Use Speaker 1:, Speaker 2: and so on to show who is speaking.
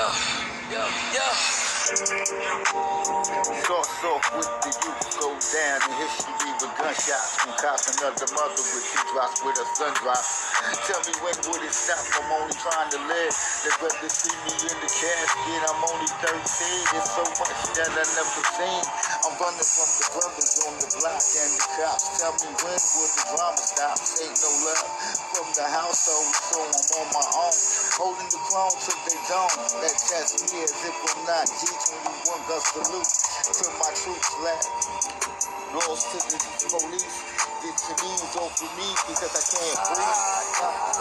Speaker 1: Yeah, yeah, yeah. Starts off with the youth go down in history with gunshots from cops and other mother with two drops with a sun drop. Tell me when would it stop? I'm only trying to live. They'd rather see me in the casket. I'm only 13. There's so much that I never seen. I'm running from the brothers on the block and the cops. Tell me when would the drama stop? Ain't no the household, so I'm on my own. Holding the crown till they don't. That test me as if I'm not G21 gun salute to my troops left. Lost to the police. Get your knees off of me because I can't breathe.